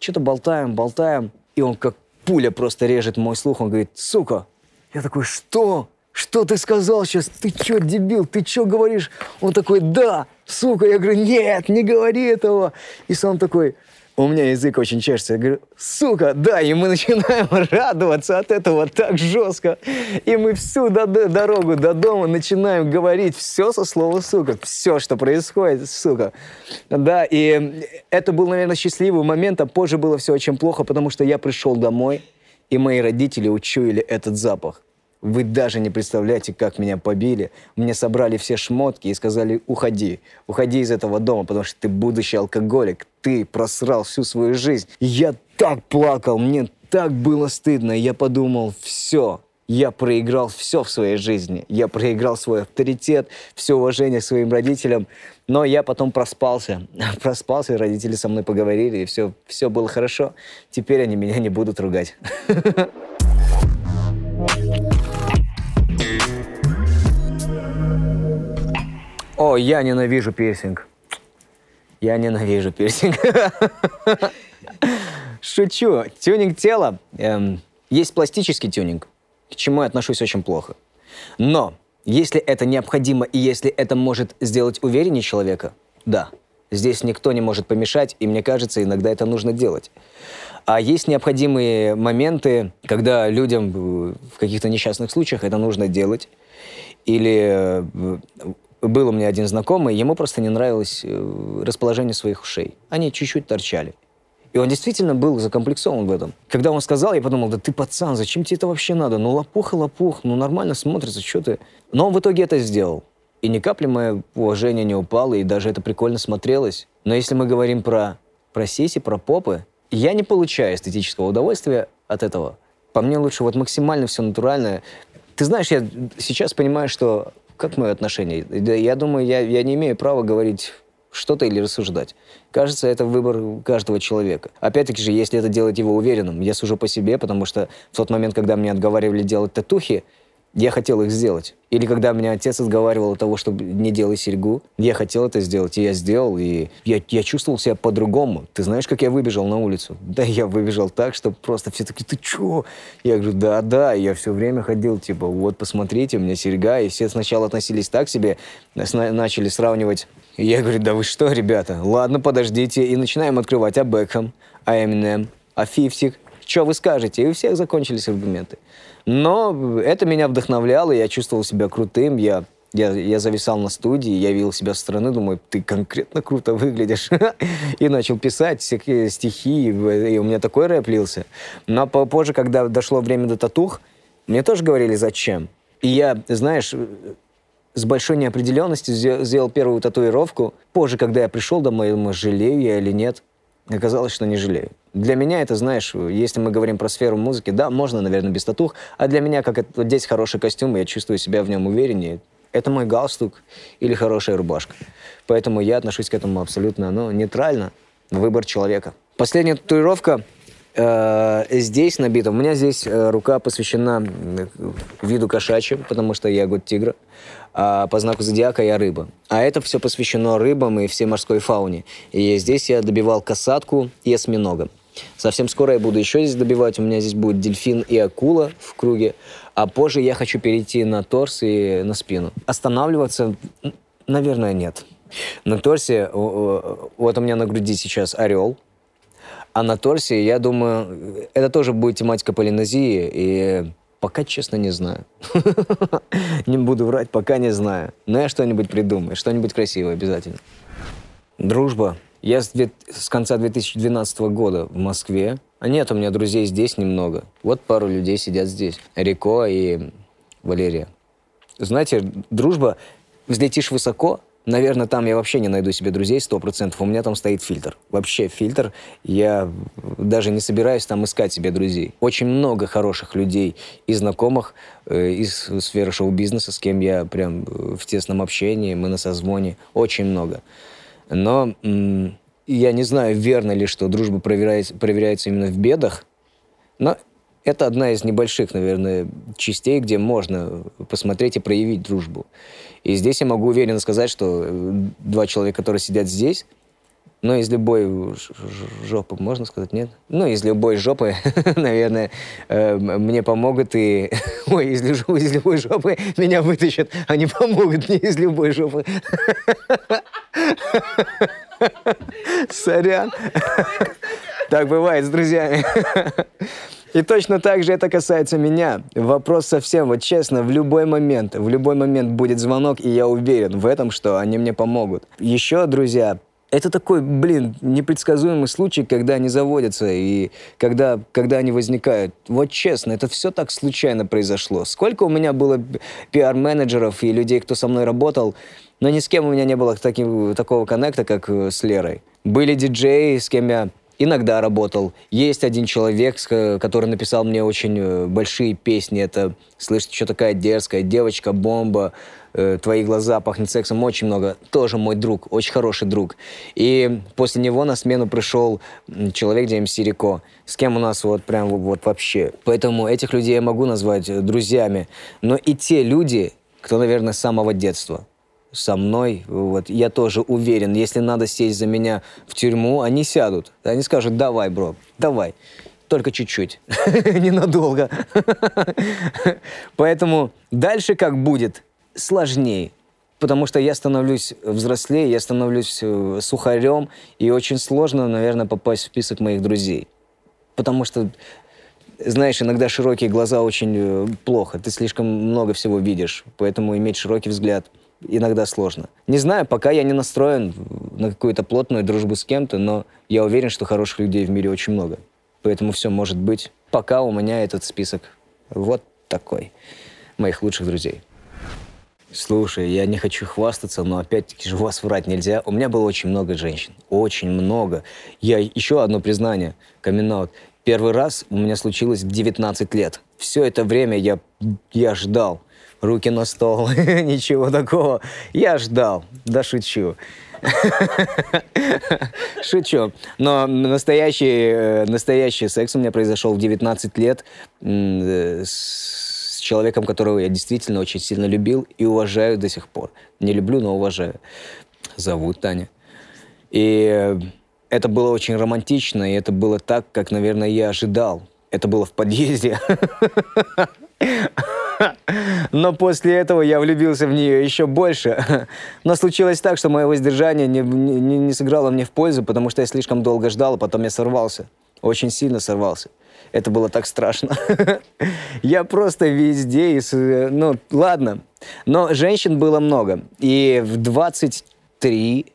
что-то болтаем, болтаем, и он как пуля просто режет мой слух. Он говорит, сука. Я такой, что? Что ты сказал сейчас? Ты чё, дебил? Ты чё говоришь? Он такой, да, сука. Я говорю, нет, не говори этого. И сам такой, у меня язык очень чешется. Я говорю, сука, да, и мы начинаем радоваться от этого так жестко. И мы всю до дорогу до дома начинаем говорить все со слова сука. Все, что происходит, сука. Да, и это был, наверное, счастливый момент, а позже было все очень плохо, потому что я пришел домой, и мои родители учуяли этот запах. Вы даже не представляете, как меня побили. Мне собрали все шмотки и сказали, уходи, уходи из этого дома, потому что ты будущий алкоголик, ты просрал всю свою жизнь. я так плакал, мне так было стыдно. Я подумал, все, я проиграл все в своей жизни. Я проиграл свой авторитет, все уважение к своим родителям. Но я потом проспался. Проспался, родители со мной поговорили, и все, все было хорошо. Теперь они меня не будут ругать. О, я ненавижу пирсинг. Я ненавижу пирсинг. Шучу. Тюнинг тела. Эм, есть пластический тюнинг, к чему я отношусь очень плохо. Но если это необходимо и если это может сделать увереннее человека, да, здесь никто не может помешать, и мне кажется, иногда это нужно делать. А есть необходимые моменты, когда людям в каких-то несчастных случаях это нужно делать. Или э, был у меня один знакомый, ему просто не нравилось э, расположение своих ушей. Они чуть-чуть торчали. И он действительно был закомплексован в этом. Когда он сказал, я подумал, да ты пацан, зачем тебе это вообще надо? Ну лопух и лопух, ну нормально смотрится, что ты... Но он в итоге это сделал. И ни капли мое уважение не упало, и даже это прикольно смотрелось. Но если мы говорим про, про сиси, про попы, я не получаю эстетического удовольствия от этого. По мне лучше вот максимально все натуральное. Ты знаешь, я сейчас понимаю, что как мое отношение? Я думаю, я, я не имею права говорить что-то или рассуждать. Кажется, это выбор каждого человека. Опять-таки же, если это делать его уверенным, я сужу по себе, потому что в тот момент, когда мне отговаривали делать татухи, я хотел их сделать. Или когда меня отец отговаривал от того, чтобы не делай серьгу, я хотел это сделать, и я сделал, и я, я чувствовал себя по-другому. Ты знаешь, как я выбежал на улицу? Да, я выбежал так, что просто все такие, ты чё? Я говорю, да, да, я все время ходил, типа, вот, посмотрите, у меня серьга, и все сначала относились так себе, начали сравнивать. И я говорю, да вы что, ребята, ладно, подождите, и начинаем открывать, а Бекхэм, а Эминем, а Фифтик, что вы скажете? И у всех закончились аргументы. Но это меня вдохновляло, я чувствовал себя крутым, я я, я зависал на студии, я видел себя со стороны, думаю, ты конкретно круто выглядишь. и начал писать всякие стихи, и у меня такой рэп лился. Но позже, когда дошло время до татух, мне тоже говорили, зачем. И я, знаешь, с большой неопределенностью сделал первую татуировку. Позже, когда я пришел домой, я думаю, жалею я или нет. Оказалось, что не жалею. Для меня это, знаешь, если мы говорим про сферу музыки, да, можно, наверное, без татух, а для меня, как это, здесь хороший костюм, я чувствую себя в нем увереннее. Это мой галстук или хорошая рубашка. Поэтому я отношусь к этому абсолютно ну, нейтрально. Выбор человека. Последняя татуировка э, здесь набита. У меня здесь э, рука посвящена виду кошачьим, потому что я год тигра а по знаку зодиака я рыба. А это все посвящено рыбам и всей морской фауне. И здесь я добивал касатку и осьминога. Совсем скоро я буду еще здесь добивать. У меня здесь будет дельфин и акула в круге. А позже я хочу перейти на торс и на спину. Останавливаться, наверное, нет. На торсе, вот у меня на груди сейчас орел, а на торсе, я думаю, это тоже будет тематика Полинезии, и Пока, честно, не знаю. Не буду врать, пока не знаю. Но я что-нибудь придумаю, что-нибудь красивое обязательно. Дружба. Я с, с конца 2012 года в Москве. А нет, у меня друзей здесь немного. Вот пару людей сидят здесь. Рико и Валерия. Знаете, дружба, взлетишь высоко, Наверное, там я вообще не найду себе друзей сто процентов. У меня там стоит фильтр. Вообще фильтр. Я даже не собираюсь там искать себе друзей. Очень много хороших людей и знакомых э, из сферы шоу-бизнеса, с кем я прям э, в тесном общении, мы на созвоне. Очень много. Но я не знаю, верно ли, что дружба проверяется, проверяется именно в бедах. Но это одна из небольших, наверное, частей, где можно посмотреть и проявить дружбу. И здесь я могу уверенно сказать, что э, два человека, которые сидят здесь, ну, из любой жопы, можно сказать, нет? Ну, из любой жопы, наверное, э, мне помогут и... Ой, из, из любой жопы меня вытащат. Они помогут мне из любой жопы. Сорян. Так бывает с друзьями. И точно так же это касается меня. Вопрос совсем, вот честно, в любой момент, в любой момент будет звонок, и я уверен в этом, что они мне помогут. Еще, друзья, это такой, блин, непредсказуемый случай, когда они заводятся и когда, когда они возникают. Вот честно, это все так случайно произошло. Сколько у меня было пиар-менеджеров и людей, кто со мной работал, но ни с кем у меня не было таким, такого коннекта, как с Лерой. Были диджеи, с кем я иногда работал. Есть один человек, который написал мне очень э, большие песни. Это «Слышь, что такая дерзкая», «Девочка, бомба», э, «Твои глаза пахнет сексом», очень много. Тоже мой друг, очень хороший друг. И после него на смену пришел человек ДМС Рико, с кем у нас вот прям вот вообще. Поэтому этих людей я могу назвать э, друзьями. Но и те люди, кто, наверное, с самого детства – со мной, вот, я тоже уверен, если надо сесть за меня в тюрьму, они сядут. Они скажут, давай, бро, давай. Только чуть-чуть, ненадолго. Поэтому дальше как будет, сложнее. Потому что я становлюсь взрослее, я становлюсь э, сухарем, и очень сложно, наверное, попасть в список моих друзей. Потому что знаешь, иногда широкие глаза очень э, плохо. Ты слишком много всего видишь. Поэтому иметь широкий взгляд – иногда сложно. Не знаю, пока я не настроен на какую-то плотную дружбу с кем-то, но я уверен, что хороших людей в мире очень много. Поэтому все может быть. Пока у меня этот список вот такой моих лучших друзей. Слушай, я не хочу хвастаться, но опять-таки же вас врать нельзя. У меня было очень много женщин. Очень много. Я еще одно признание, камин Первый раз у меня случилось в 19 лет. Все это время я, я ждал руки на стол, ничего такого. Я ждал, да шучу. Шучу. Но настоящий, э, настоящий секс у меня произошел в 19 лет с человеком, которого я действительно очень сильно любил и уважаю до сих пор. Не люблю, но уважаю. Зовут Таня. И это было очень романтично, и это было так, как, наверное, я ожидал. Это было в подъезде. Но после этого я влюбился в нее еще больше. Но случилось так, что мое воздержание не, не, не сыграло мне в пользу, потому что я слишком долго ждал, а потом я сорвался. Очень сильно сорвался. Это было так страшно. Я просто везде, ну, ладно. Но женщин было много. И в 23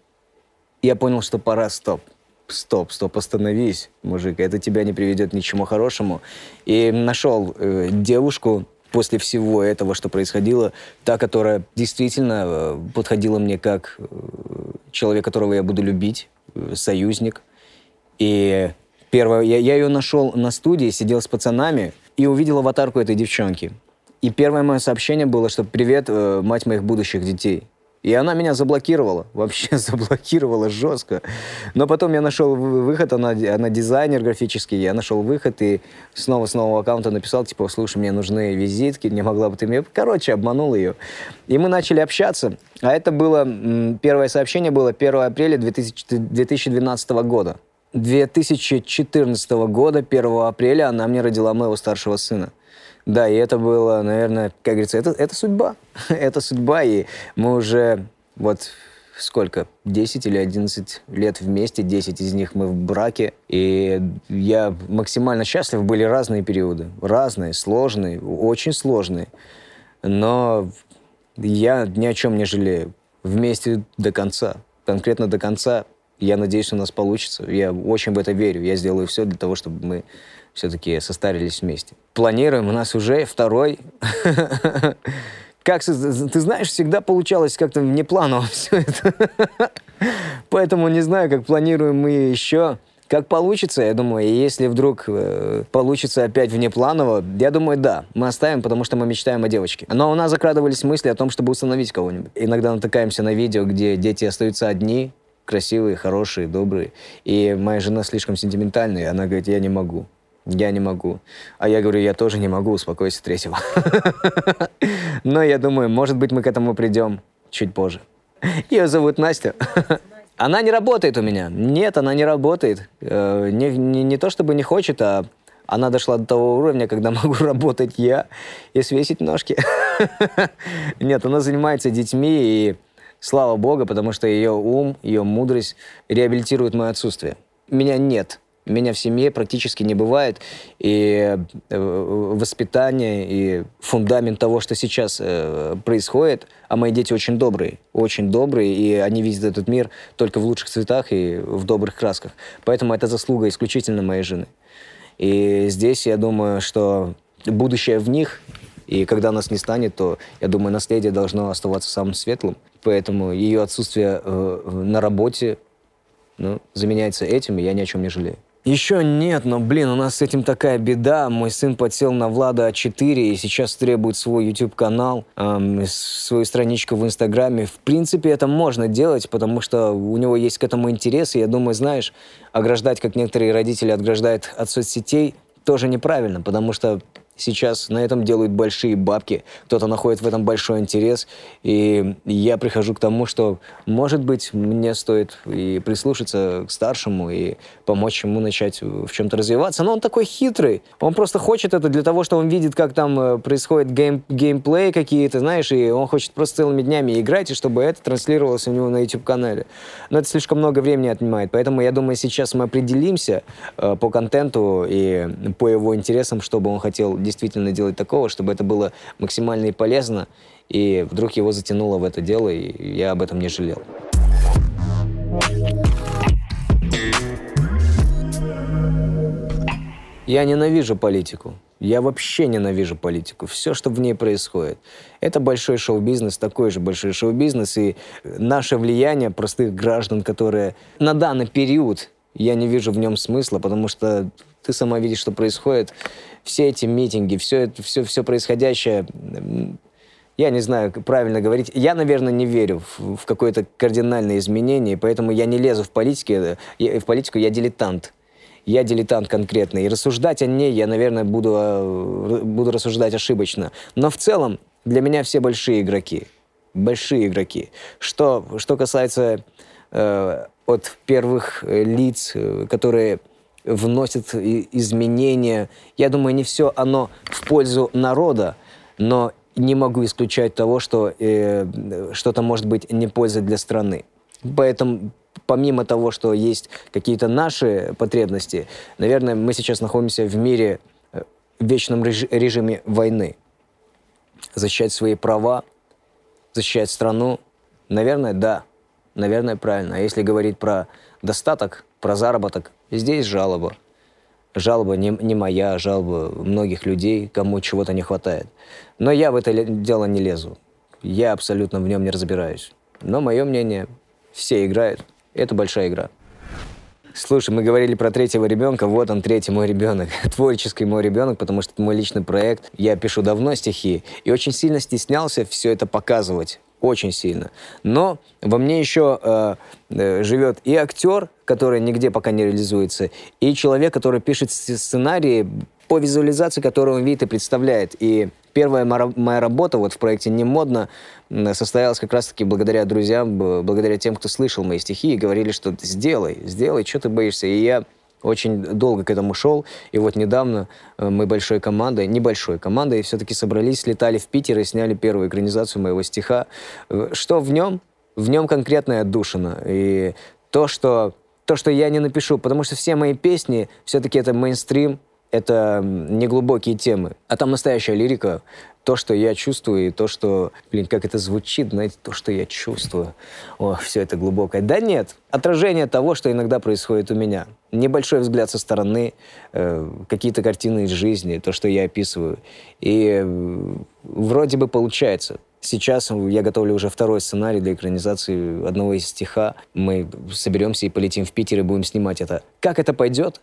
я понял, что пора стоп. Стоп, стоп, остановись, мужик, это тебя не приведет ни к чему хорошему. И нашел э, девушку, после всего этого, что происходило, та, которая действительно э, подходила мне как э, человек, которого я буду любить, э, союзник. И первое, я, я ее нашел на студии, сидел с пацанами и увидел аватарку этой девчонки. И первое мое сообщение было, что «Привет, мать моих будущих детей». И она меня заблокировала, вообще заблокировала жестко. Но потом я нашел выход, она, она дизайнер графический, я нашел выход и снова с нового аккаунта написал, типа, слушай, мне нужны визитки, не могла бы ты мне... Короче, обманул ее. И мы начали общаться. А это было, первое сообщение было 1 апреля 2000, 2012 года. 2014 года, 1 апреля, она мне родила моего старшего сына. Да, и это было, наверное, как говорится, это, это судьба. это судьба, и мы уже вот сколько, 10 или 11 лет вместе, 10 из них мы в браке, и я максимально счастлив, были разные периоды, разные, сложные, очень сложные, но я ни о чем не жалею, вместе до конца, конкретно до конца, я надеюсь, у нас получится, я очень в это верю, я сделаю все для того, чтобы мы все-таки состарились вместе. Планируем, у нас уже второй. Как ты знаешь, всегда получалось как-то внепланово все это. Поэтому не знаю, как планируем мы еще. Как получится, я думаю, и если вдруг э, получится опять внепланово, я думаю, да, мы оставим, потому что мы мечтаем о девочке. Но у нас закрадывались мысли о том, чтобы установить кого-нибудь. Иногда натыкаемся на видео, где дети остаются одни, красивые, хорошие, добрые. И моя жена слишком сентиментальная, она говорит, я не могу. Я не могу. А я говорю, я тоже не могу, успокойся третьего. Но я думаю, может быть, мы к этому придем чуть позже. Ее зовут Настя. Она не работает у меня. Нет, она не работает. Э, не, не, не то чтобы не хочет, а она дошла до того уровня, когда могу работать я и свесить ножки. Нет, она занимается детьми, и слава богу, потому что ее ум, ее мудрость реабилитирует мое отсутствие. Меня нет меня в семье практически не бывает. И э, воспитание, и фундамент того, что сейчас э, происходит, а мои дети очень добрые, очень добрые, и они видят этот мир только в лучших цветах и в добрых красках. Поэтому это заслуга исключительно моей жены. И здесь я думаю, что будущее в них, и когда нас не станет, то, я думаю, наследие должно оставаться самым светлым. Поэтому ее отсутствие э, на работе ну, заменяется этим, и я ни о чем не жалею. Еще нет, но, блин, у нас с этим такая беда. Мой сын подсел на Влада А4 и сейчас требует свой YouTube-канал, эм, свою страничку в Инстаграме. В принципе, это можно делать, потому что у него есть к этому интерес. И я думаю, знаешь, ограждать, как некоторые родители ограждают от соцсетей, тоже неправильно, потому что сейчас на этом делают большие бабки, кто-то находит в этом большой интерес, и я прихожу к тому, что, может быть, мне стоит и прислушаться к старшему, и помочь ему начать в чем-то развиваться. Но он такой хитрый, он просто хочет это для того, что он видит, как там э, происходит гейм, геймплей какие-то, знаешь, и он хочет просто целыми днями играть, и чтобы это транслировалось у него на YouTube-канале. Но это слишком много времени отнимает, поэтому я думаю, сейчас мы определимся э, по контенту и по его интересам, чтобы он хотел действительно делать такого, чтобы это было максимально и полезно, и вдруг его затянуло в это дело, и я об этом не жалел. Я ненавижу политику. Я вообще ненавижу политику. Все, что в ней происходит. Это большой шоу-бизнес, такой же большой шоу-бизнес. И наше влияние простых граждан, которые на данный период, я не вижу в нем смысла, потому что ты сама видишь, что происходит. Все эти митинги, все, это, все, все происходящее, я не знаю, правильно говорить. Я, наверное, не верю в, в какое-то кардинальное изменение, поэтому я не лезу в, политике, в политику, я дилетант. я дилетант конкретный. И рассуждать о ней я, наверное, буду, э, буду рассуждать ошибочно. Но в целом для меня все большие игроки. Большие игроки. Что, что касается э, от первых э, лиц, э, которые вносят изменения, я думаю, не все оно в пользу народа, но не могу исключать того, что э, что-то может быть не польза для страны. Поэтому помимо того, что есть какие-то наши потребности, наверное, мы сейчас находимся в мире э, в вечном режиме войны. Защищать свои права, защищать страну, наверное, да, наверное, правильно. А если говорить про достаток, про заработок, здесь жалоба. Жалоба не, не моя, жалоба многих людей, кому чего-то не хватает. Но я в это дело не лезу. Я абсолютно в нем не разбираюсь. Но мое мнение, все играют. Это большая игра. Слушай, мы говорили про третьего ребенка, вот он, третий мой ребенок, творческий мой ребенок, потому что это мой личный проект. Я пишу давно стихи и очень сильно стеснялся все это показывать очень сильно. Но во мне еще э, э, живет и актер, который нигде пока не реализуется, и человек, который пишет сценарии по визуализации, которую он видит и представляет. И первая моя работа вот в проекте «Не модно» состоялась как раз-таки благодаря друзьям, благодаря тем, кто слышал мои стихи и говорили, что сделай, сделай, что ты боишься. И я очень долго к этому шел, и вот недавно э, мы большой командой, небольшой командой, все-таки собрались, слетали в Питер и сняли первую экранизацию моего стиха. Э, что в нем? В нем конкретная отдушина. И то, что, то, что я не напишу, потому что все мои песни, все-таки это мейнстрим, это неглубокие темы. А там настоящая лирика, то, что я чувствую, и то, что, блин, как это звучит, знаете, то, что я чувствую. О, все это глубокое. Да нет, отражение того, что иногда происходит у меня. Небольшой взгляд со стороны, э, какие-то картины из жизни, то, что я описываю. И э, вроде бы получается. Сейчас я готовлю уже второй сценарий для экранизации одного из стиха. Мы соберемся и полетим в Питер и будем снимать это. Как это пойдет,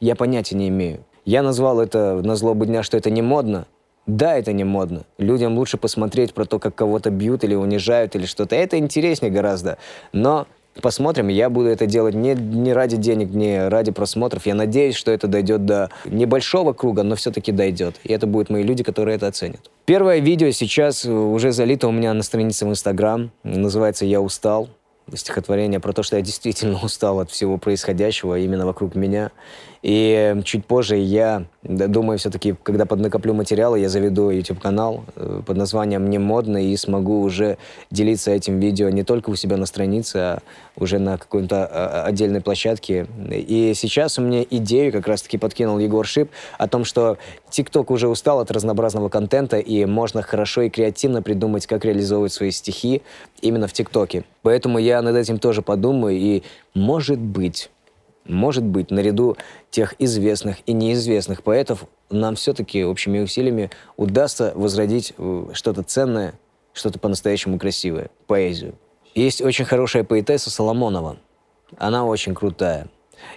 я понятия не имею. Я назвал это на злобу дня, что это не модно, да, это не модно. Людям лучше посмотреть про то, как кого-то бьют или унижают или что-то. Это интереснее гораздо. Но посмотрим. Я буду это делать не, не ради денег, не ради просмотров. Я надеюсь, что это дойдет до небольшого круга, но все-таки дойдет. И это будут мои люди, которые это оценят. Первое видео сейчас уже залито у меня на странице в Инстаграм. Называется «Я устал» стихотворение про то, что я действительно устал от всего происходящего именно вокруг меня. И чуть позже я думаю, все-таки, когда поднакоплю материалы, я заведу YouTube-канал э, под названием «Не модно» и смогу уже делиться этим видео не только у себя на странице, а уже на какой-то а, а, отдельной площадке. И сейчас у меня идею как раз-таки подкинул Егор Шип о том, что TikTok уже устал от разнообразного контента, и можно хорошо и креативно придумать, как реализовывать свои стихи именно в ТикТоке. Поэтому я над этим тоже подумаю, и может быть, может быть, наряду тех известных и неизвестных поэтов нам все-таки общими усилиями удастся возродить э, что-то ценное, что-то по-настоящему красивое, поэзию. Есть очень хорошая поэтесса Соломонова. Она очень крутая.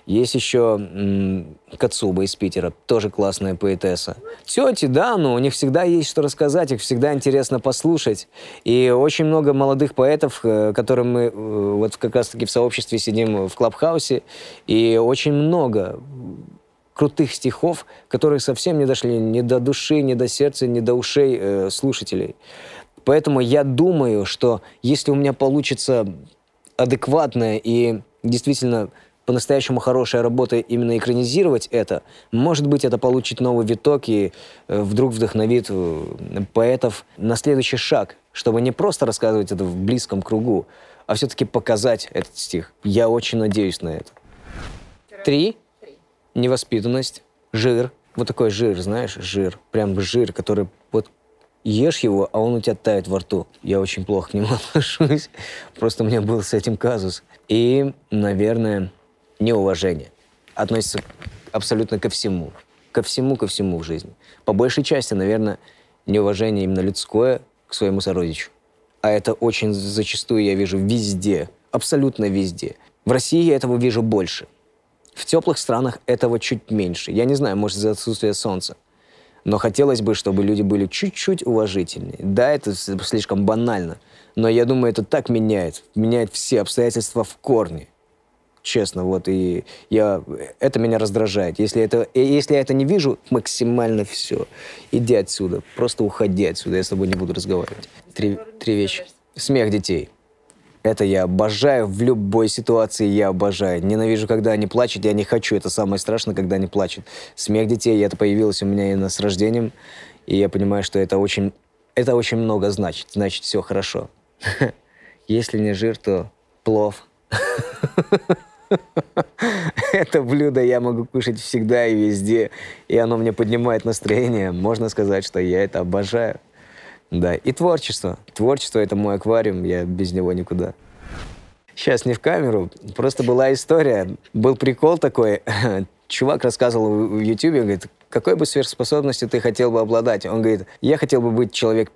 Есть еще Кацуба из Питера, тоже классная поэтесса. Тети, да, но у них всегда есть что рассказать, их всегда интересно послушать. И очень много молодых поэтов, э, которым мы э, вот как раз-таки в сообществе сидим в Клабхаусе, и очень много крутых стихов, которые совсем не дошли ни до души, ни до сердца, ни до ушей э, слушателей. Поэтому я думаю, что если у меня получится адекватная и действительно по-настоящему хорошая работа именно экранизировать это, может быть, это получит новый виток и э, вдруг вдохновит э, поэтов на следующий шаг, чтобы не просто рассказывать это в близком кругу, а все-таки показать этот стих. Я очень надеюсь на это. Три. Невоспитанность. Жир. Вот такой жир, знаешь, жир. Прям жир, который вот ешь его, а он у тебя тает во рту. Я очень плохо к нему отношусь. Просто у меня был с этим казус. И, наверное, неуважение. Относится абсолютно ко всему. Ко всему, ко всему в жизни. По большей части, наверное, неуважение именно людское к своему сородичу. А это очень зачастую я вижу везде, абсолютно везде. В России я этого вижу больше. В теплых странах этого чуть меньше. Я не знаю, может, из-за отсутствия солнца. Но хотелось бы, чтобы люди были чуть-чуть уважительнее. Да, это слишком банально, но я думаю, это так меняет. Меняет все обстоятельства в корне честно, вот, и я, это меня раздражает. Если, это, если я это не вижу, максимально все. Иди отсюда, просто уходи отсюда, я с тобой не буду разговаривать. Три, три вещи. Смех детей. Это я обожаю в любой ситуации, я обожаю. Ненавижу, когда они плачут, я не хочу. Это самое страшное, когда они плачут. Смех детей, это появилось у меня именно с рождением. И я понимаю, что это очень, это очень много значит. Значит, все хорошо. Если не жир, то плов. Это блюдо я могу кушать всегда и везде, и оно мне поднимает настроение. Можно сказать, что я это обожаю. Да, и творчество. Творчество — это мой аквариум, я без него никуда. Сейчас не в камеру, просто была история. Был прикол такой. Чувак рассказывал в Ютубе, говорит, какой бы сверхспособностью ты хотел бы обладать? Он говорит, я хотел бы быть человек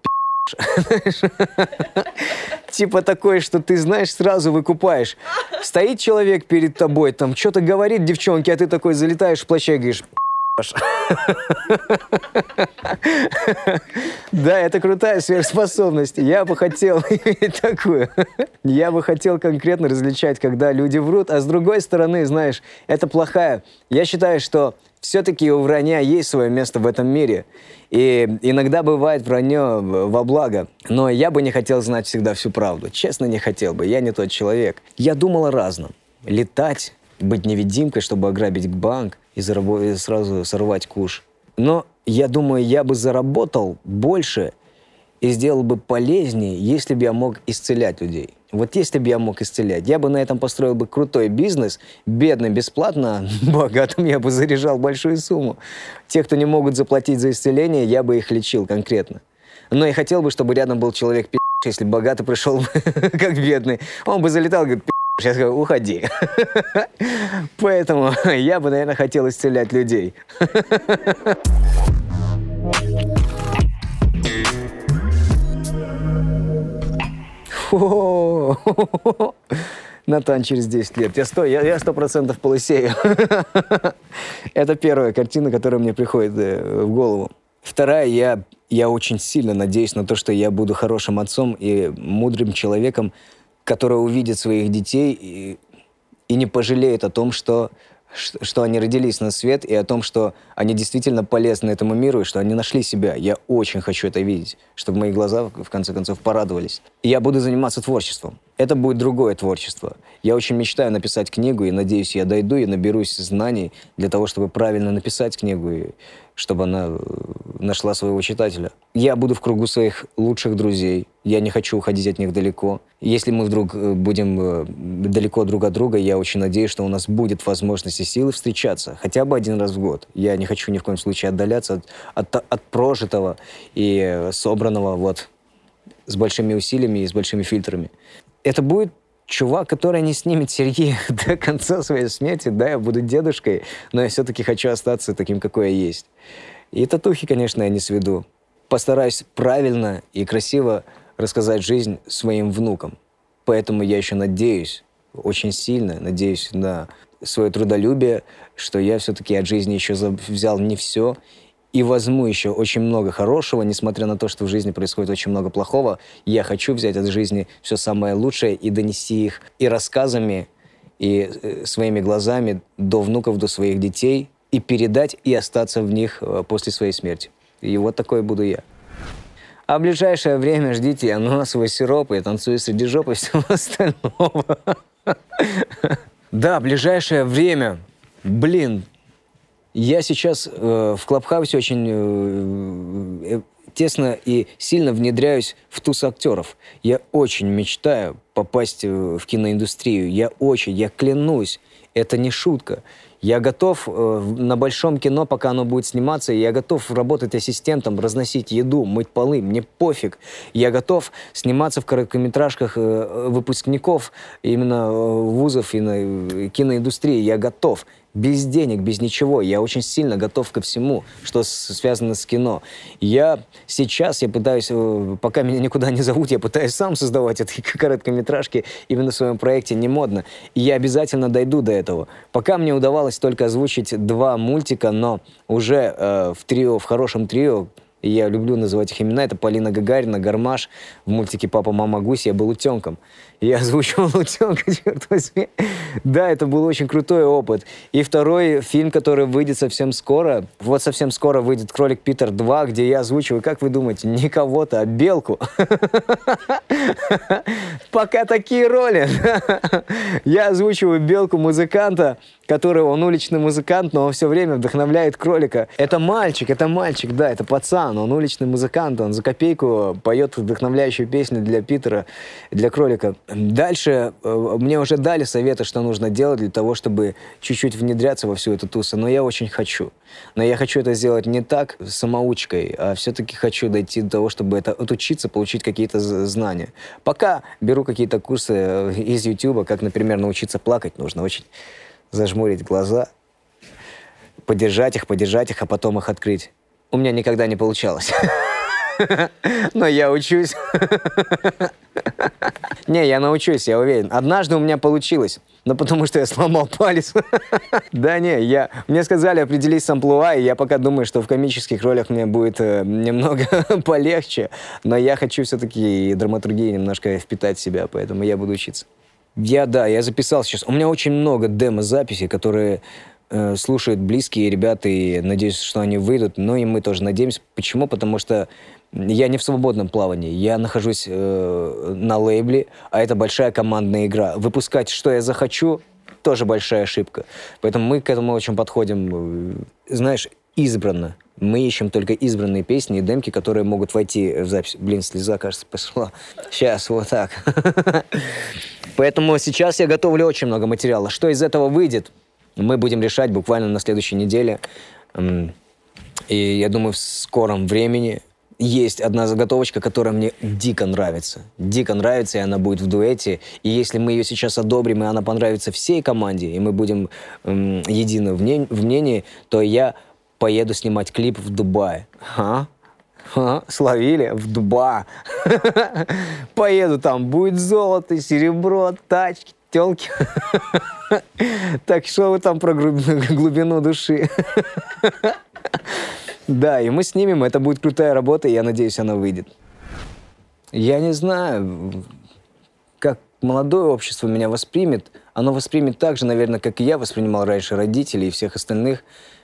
Типа такое, что ты знаешь, сразу выкупаешь. Стоит человек перед тобой, там что-то говорит девчонке, а ты такой залетаешь в плаще и говоришь, да, это крутая сверхспособность. Я бы хотел иметь такую. Я бы хотел конкретно различать, когда люди врут, а с другой стороны, знаешь, это плохая. Я считаю, что все-таки у вранья есть свое место в этом мире. И иногда бывает вранье во благо. Но я бы не хотел знать всегда всю правду. Честно, не хотел бы. Я не тот человек. Я думал о разном. Летать, быть невидимкой, чтобы ограбить банк и, сразу сорвать куш. Но я думаю, я бы заработал больше и сделал бы полезнее, если бы я мог исцелять людей. Вот если бы я мог исцелять, я бы на этом построил бы крутой бизнес, бедный бесплатно, богатым я бы заряжал большую сумму. Те, кто не могут заплатить за исцеление, я бы их лечил конкретно. Но я хотел бы, чтобы рядом был человек если богатый пришел как бедный, он бы залетал, говорит, я сказал, уходи. Поэтому я бы, наверное, хотел исцелять людей. Натан через 10 лет. Я сто, я, я сто процентов полысею. Это первая картина, которая мне приходит э, в голову. Вторая, я, я очень сильно надеюсь на то, что я буду хорошим отцом и мудрым человеком, который увидит своих детей и, и не пожалеет о том, что что они родились на свет, и о том, что они действительно полезны этому миру, и что они нашли себя. Я очень хочу это видеть, чтобы мои глаза, в конце концов, порадовались. Я буду заниматься творчеством. Это будет другое творчество. Я очень мечтаю написать книгу, и надеюсь, я дойду и наберусь знаний для того, чтобы правильно написать книгу, и чтобы она э, нашла своего читателя. Я буду в кругу своих лучших друзей. Я не хочу уходить от них далеко. Если мы вдруг э, будем э, далеко друг от друга, я очень надеюсь, что у нас будет возможность и силы встречаться хотя бы один раз в год. Я не хочу ни в коем случае отдаляться от, от, от прожитого и собранного вот с большими усилиями и с большими фильтрами. Это будет чувак, который не снимет серьги до конца своей смерти, да, я буду дедушкой, но я все-таки хочу остаться таким, какой я есть. И татухи, конечно, я не сведу. Постараюсь правильно и красиво рассказать жизнь своим внукам. Поэтому я еще надеюсь, очень сильно надеюсь на свое трудолюбие, что я все-таки от жизни еще взял не все, и возьму еще очень много хорошего, несмотря на то, что в жизни происходит очень много плохого. Я хочу взять от жизни все самое лучшее и донести их и рассказами, и э, своими глазами до внуков, до своих детей, и передать, и остаться в них э, после своей смерти. И вот такой буду я. А в ближайшее время ждите ананасовый сироп, и танцую среди жопы и всего остального. Да, ближайшее время. Блин, я сейчас э, в Клабхаусе очень э, э, тесно и сильно внедряюсь в туз актеров. Я очень мечтаю попасть э, в киноиндустрию. Я очень, я клянусь, это не шутка. Я готов э, на большом кино, пока оно будет сниматься, я готов работать ассистентом, разносить еду, мыть полы, мне пофиг. Я готов сниматься в короткометражках э, выпускников именно э, вузов и на э, киноиндустрии. Я готов без денег, без ничего. Я очень сильно готов ко всему, что связано с кино. Я сейчас, я пытаюсь, э, пока меня никуда не зовут, я пытаюсь сам создавать эти короткометражки именно в своем проекте «Не модно». И я обязательно дойду до этого. Пока мне удавалось только озвучить два мультика, но уже э, в трио, в хорошем трио, я люблю называть их имена. Это Полина Гагарина, Гармаш. В мультике «Папа, мама, гусь» я был утенком. Я озвучивал утенка, черт возьми. Да, это был очень крутой опыт. И второй фильм, который выйдет совсем скоро. Вот совсем скоро выйдет «Кролик Питер 2», где я озвучиваю, как вы думаете, не кого-то, а белку. Пока такие роли. Я озвучиваю белку музыканта, который, он уличный музыкант, но он все время вдохновляет кролика. Это мальчик, это мальчик, да, это пацан, он уличный музыкант, он за копейку поет вдохновляющую песню для Питера, для кролика. Дальше э, мне уже дали советы, что нужно делать для того, чтобы чуть-чуть внедряться во всю эту тусу, но я очень хочу. Но я хочу это сделать не так, самоучкой, а все-таки хочу дойти до того, чтобы это отучиться, получить какие-то знания. Пока беру какие-то курсы э, из YouTube, как, например, научиться плакать нужно очень зажмурить глаза, подержать их, подержать их, а потом их открыть. У меня никогда не получалось. Но я учусь. Не, я научусь, я уверен. Однажды у меня получилось. Но потому что я сломал палец. да не, я... Мне сказали определись с амплуа, и я пока думаю, что в комических ролях мне будет э, немного полегче. Но я хочу все-таки и драматургии немножко впитать в себя, поэтому я буду учиться. Я, да, я записал сейчас. У меня очень много демо-записей, которые э, слушают близкие ребята, и надеюсь, что они выйдут. Но и мы тоже надеемся. Почему? Потому что я не в свободном плавании. Я нахожусь э, на лейбле, а это большая командная игра. Выпускать, что я захочу, тоже большая ошибка. Поэтому мы к этому очень подходим, э, знаешь, избранно. Мы ищем только избранные песни и демки, которые могут войти в запись. Блин, слеза, кажется, пошла. Сейчас, вот так. Поэтому сейчас я готовлю очень много материала. Что из этого выйдет, мы будем решать буквально на следующей неделе. И я думаю, в скором времени есть одна заготовочка, которая мне дико нравится. Дико нравится, и она будет в дуэте. И если мы ее сейчас одобрим, и она понравится всей команде, и мы будем эм, едины в, не, в мнении, то я поеду снимать клип в Дубае. А? А, словили в Дуба. Поеду там, будет золото, серебро, тачки, телки. Так что вы там про глубину души? Да, и мы снимем, это будет крутая работа, и я надеюсь, она выйдет. Я не знаю, как молодое общество меня воспримет. Оно воспримет так же, наверное, как и я воспринимал раньше родителей и всех остальных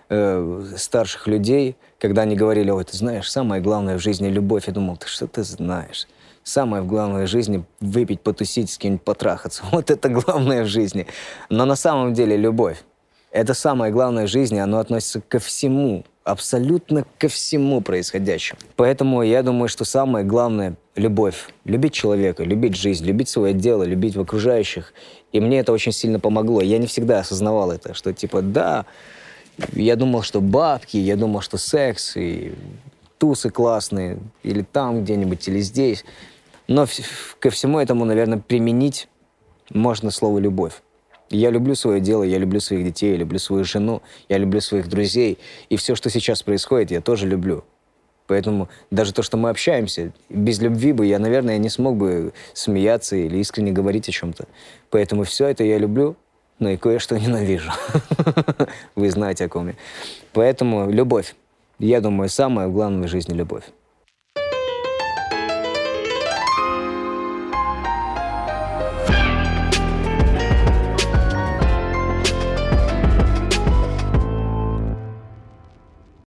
э, старших людей, когда они говорили, ой, ты знаешь, самое главное в жизни — любовь. Я думал, ты что ты знаешь? Самое главное в жизни — выпить, потусить, с кем-нибудь потрахаться. Вот это главное в жизни. Но на самом деле любовь. Это самое главное в жизни, оно относится ко всему, абсолютно ко всему происходящему. Поэтому я думаю, что самое главное — любовь. Любить человека, любить жизнь, любить свое дело, любить в окружающих. И мне это очень сильно помогло. Я не всегда осознавал это, что типа, да, я думал, что бабки, я думал, что секс и тусы классные, или там где-нибудь, или здесь. Но ко всему этому, наверное, применить можно слово «любовь». Я люблю свое дело, я люблю своих детей, я люблю свою жену, я люблю своих друзей. И все, что сейчас происходит, я тоже люблю. Поэтому даже то, что мы общаемся, без любви бы я, наверное, не смог бы смеяться или искренне говорить о чем-то. Поэтому все это я люблю, но и кое-что ненавижу. Вы знаете, о ком я. Поэтому любовь. Я думаю, самое главное в жизни — любовь.